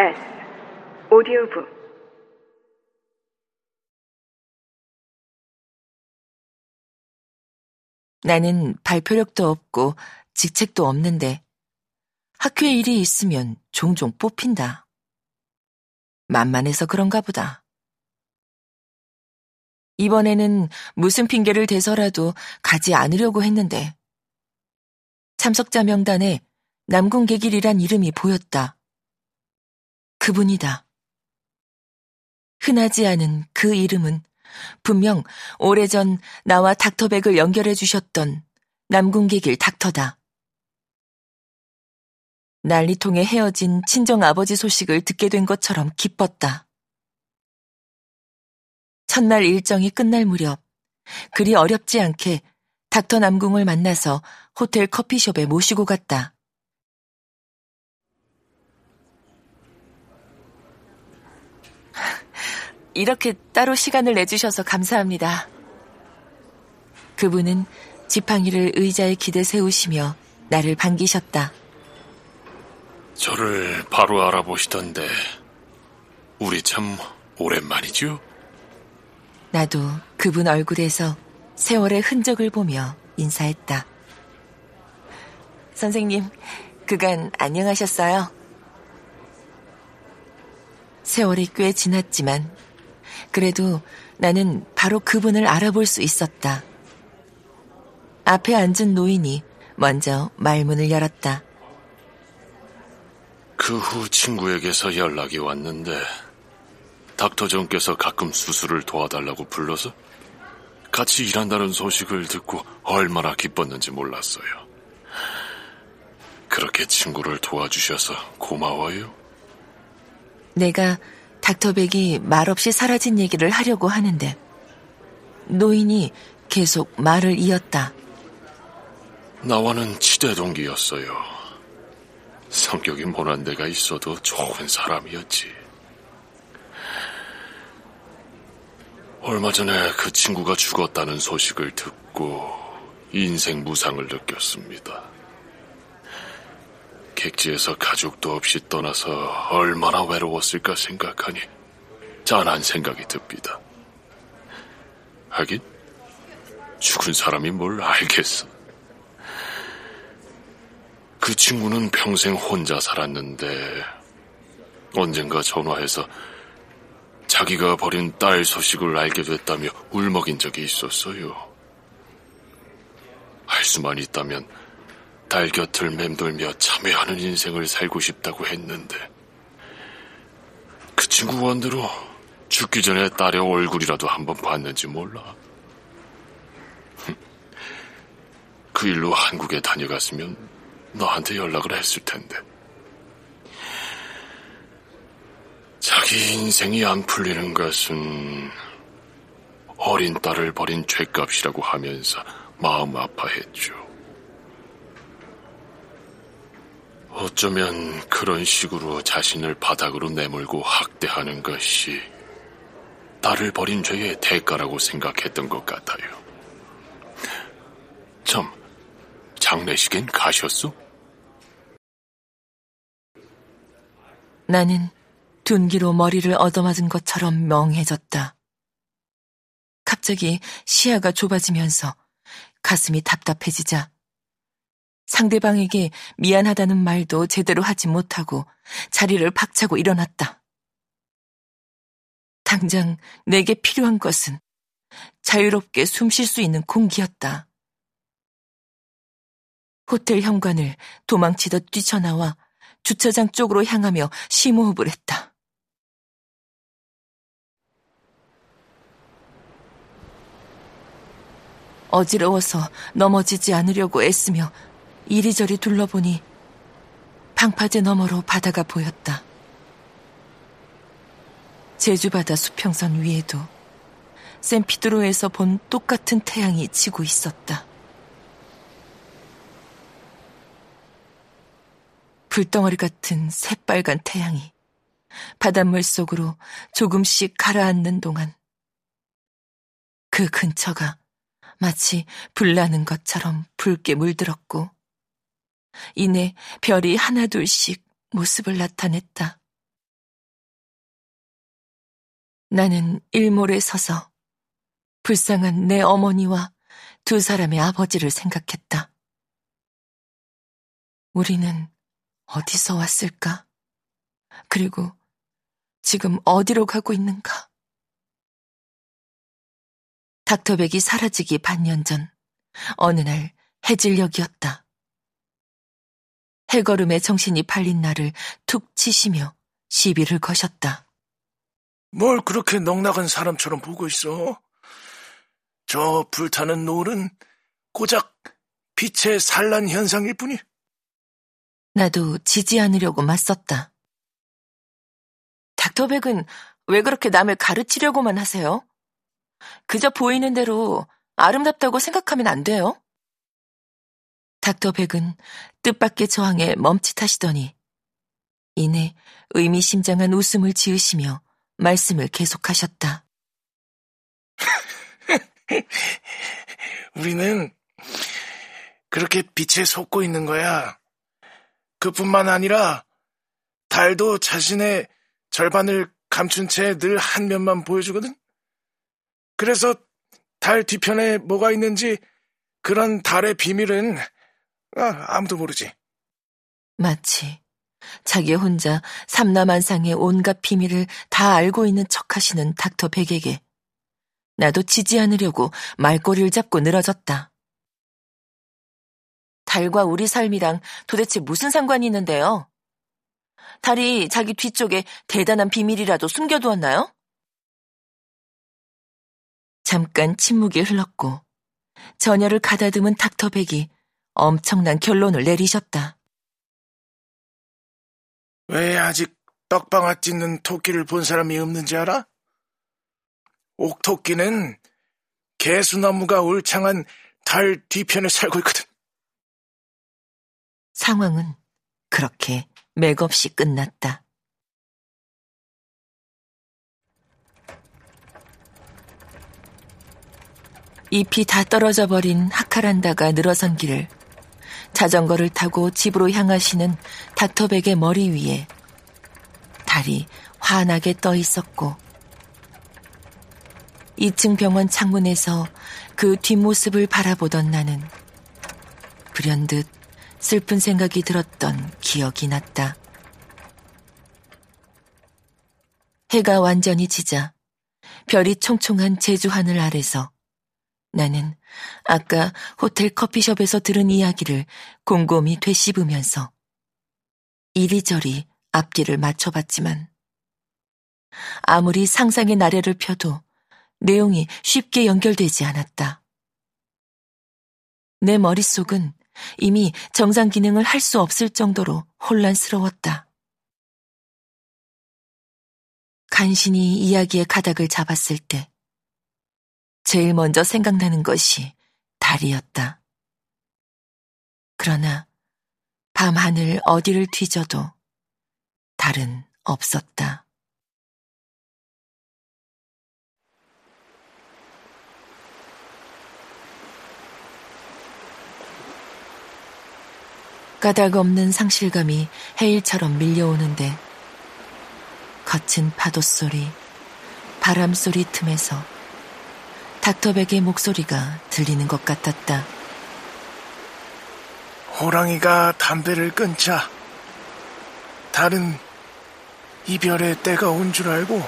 S 오디오북 나는 발표력도 없고 직책도 없는데 학교에 일이 있으면 종종 뽑힌다. 만만해서 그런가 보다. 이번에는 무슨 핑계를 대서라도 가지 않으려고 했는데 참석자 명단에 남궁객일이란 이름이 보였다. 그분이다. 흔하지 않은 그 이름은 분명 오래전 나와 닥터백을 연결해 주셨던 남궁객일 닥터다. 난리통에 헤어진 친정 아버지 소식을 듣게 된 것처럼 기뻤다. 첫날 일정이 끝날 무렵 그리 어렵지 않게 닥터 남궁을 만나서 호텔 커피숍에 모시고 갔다. 이렇게 따로 시간을 내주셔서 감사합니다. 그분은 지팡이를 의자에 기대 세우시며 나를 반기셨다. 저를 바로 알아보시던데 우리 참 오랜만이죠? 나도 그분 얼굴에서 세월의 흔적을 보며 인사했다. 선생님, 그간 안녕하셨어요? 세월이 꽤 지났지만 그래도 나는 바로 그분을 알아볼 수 있었다. 앞에 앉은 노인이 먼저 말문을 열었다. 그 후 친구에게서 연락이 왔는데 닥터 정께서 가끔 수술을 도와달라고 불러서 같이 일한다는 소식을 듣고 얼마나 기뻤는지 몰랐어요. 그렇게 친구를 도와주셔서 고마워요. 내가 닥터백이 말없이 사라진 얘기를 하려고 하는데 노인이 계속 말을 이었다. 나와는 치대 동기였어요. 성격이 모난 데가 있어도 좋은 사람이었지. 얼마 전에 그 친구가 죽었다는 소식을 듣고 인생 무상을 느꼈습니다. 객지에서 가족도 없이 떠나서 얼마나 외로웠을까 생각하니 짠한 생각이 듭니다. 하긴 죽은 사람이 뭘 알겠어. 그 친구는 평생 혼자 살았는데 언젠가 전화해서 자기가 버린 딸 소식을 알게 됐다며 울먹인 적이 있었어요. 할 수만 있다면 딸 곁을 맴돌며 참회하는 인생을 살고 싶다고 했는데 그 친구 원대로 죽기 전에 딸의 얼굴이라도 한번 봤는지 몰라. 그 일로 한국에 다녀갔으면 너한테 연락을 했을 텐데. 자기 인생이 안 풀리는 것은 어린 딸을 버린 죄값이라고 하면서 마음 아파했죠. 어쩌면 그런 식으로 자신을 바닥으로 내몰고 학대하는 것이 딸을 버린 죄의 대가라고 생각했던 것 같아요. 참, 장례식엔 가셨어? 나는 둔기로 머리를 얻어맞은 것처럼 멍해졌다. 갑자기 시야가 좁아지면서 가슴이 답답해지자 상대방에게 미안하다는 말도 제대로 하지 못하고 자리를 박차고 일어났다. 당장 내게 필요한 것은 자유롭게 숨 쉴 수 있는 공기였다. 호텔 현관을 도망치듯 뛰쳐나와 주차장 쪽으로 향하며 심호흡을 했다. 어지러워서 넘어지지 않으려고 애쓰며 이리저리 둘러보니 방파제 너머로 바다가 보였다. 제주바다 수평선 위에도 샌피드로에서 본 똑같은 태양이 지고 있었다. 불덩어리 같은 새빨간 태양이 바닷물 속으로 조금씩 가라앉는 동안 그 근처가 마치 불나는 것처럼 붉게 물들었고 이내 별이 하나둘씩 모습을 나타냈다. 나는 일몰에 서서 불쌍한 내 어머니와 두 사람의 아버지를 생각했다. 우리는 어디서 왔을까? 그리고 지금 어디로 가고 있는가? 닥터백이 사라지기 반년 전, 어느 날 해질녘이었다. 해걸음에 정신이 팔린 나를 툭 치시며 시비를 거셨다. 뭘 그렇게 넉나간 사람처럼 보고 있어? 저 불타는 노을은 고작 빛의 산란 현상일 뿐이. 나도 지지 않으려고 맞섰다. 닥터백은 왜 그렇게 남을 가르치려고만 하세요? 그저 보이는 대로 아름답다고 생각하면 안 돼요? 닥터 백은 뜻밖의 저항에 멈칫하시더니 이내 의미심장한 웃음을 지으시며 말씀을 계속하셨다. 우리는 그렇게 빛에 속고 있는 거야. 그뿐만 아니라 달도 자신의 절반을 감춘 채 늘 한 면만 보여주거든. 그래서 달 뒤편에 뭐가 있는지 그런 달의 비밀은 아, 아무도 모르지. 마치 자기 혼자 삼남한상의 온갖 비밀을 다 알고 있는 척 하시는 닥터 백에게 나도 지지 않으려고 말꼬리를 잡고 늘어졌다. 달과 우리 삶이랑 도대체 무슨 상관이 있는데요? 달이 자기 뒤쪽에 대단한 비밀이라도 숨겨두었나요? 잠깐 침묵이 흘렀고 전열을 가다듬은 닥터 백이 엄청난 결론을 내리셨다. 왜 아직 떡방아 찢는 토끼를 본 사람이 없는지 알아? 옥토끼는 개수나무가 울창한 달 뒤편에 살고 있거든. 상황은 그렇게 맥없이 끝났다. 잎이 다 떨어져 버린 하카란다가 늘어선 길을 자전거를 타고 집으로 향하시는 닥터백의 머리 위에 달이 환하게 떠 있었고 2층 병원 창문에서 그 뒷모습을 바라보던 나는 불현듯 슬픈 생각이 들었던 기억이 났다. 해가 완전히 지자 별이 총총한 제주 하늘 아래서 나는 아까 호텔 커피숍에서 들은 이야기를 곰곰이 되씹으면서 이리저리 앞뒤를 맞춰봤지만 아무리 상상의 나래를 펴도 내용이 쉽게 연결되지 않았다. 내 머릿속은 이미 정상 기능을 할 수 없을 정도로 혼란스러웠다. 간신히 이야기의 가닥을 잡았을 때 제일 먼저 생각나는 것이 달이었다. 그러나 밤하늘 어디를 뒤져도 달은 없었다. 까닭 없는 상실감이 해일처럼 밀려오는데 거친 파도 소리, 바람 소리 틈에서 닥터백의 목소리가 들리는 것 같았다. 호랑이가 담배를 끊자 달은 이별의 때가 온 줄 알고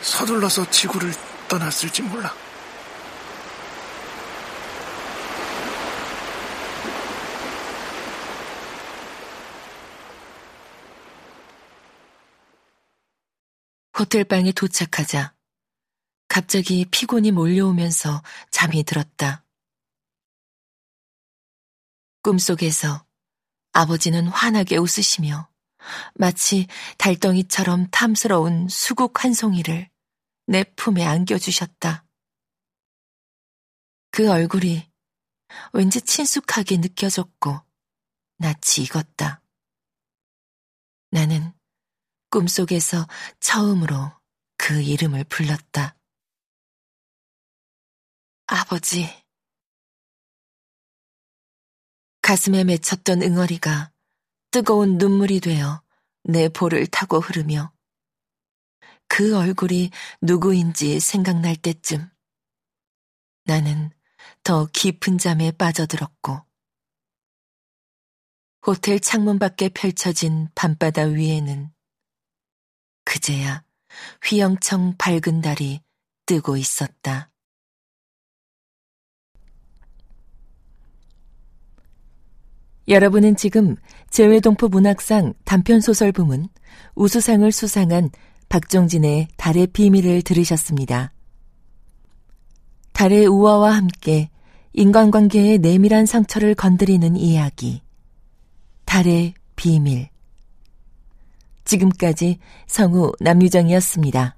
서둘러서 지구를 떠났을지 몰라. 호텔방에 도착하자 갑자기 피곤이 몰려오면서 잠이 들었다. 꿈속에서 아버지는 환하게 웃으시며 마치 달덩이처럼 탐스러운 수국 한 송이를 내 품에 안겨주셨다. 그 얼굴이 왠지 친숙하게 느껴졌고 낯이 익었다. 나는 꿈속에서 처음으로 그 이름을 불렀다. 아버지. 가슴에 맺혔던 응어리가 뜨거운 눈물이 되어 내 볼을 타고 흐르며 그 얼굴이 누구인지 생각날 때쯤 나는 더 깊은 잠에 빠져들었고 호텔 창문 밖에 펼쳐진 밤바다 위에는 그제야 휘영청 밝은 달이 뜨고 있었다. 여러분은 지금 재외동포 문학상 단편소설 부문 우수상을 수상한 박종진의 달의 비밀을 들으셨습니다. 달의 우화와 함께 인간관계의 내밀한 상처를 건드리는 이야기. 달의 비밀. 지금까지 성우 남유정이었습니다.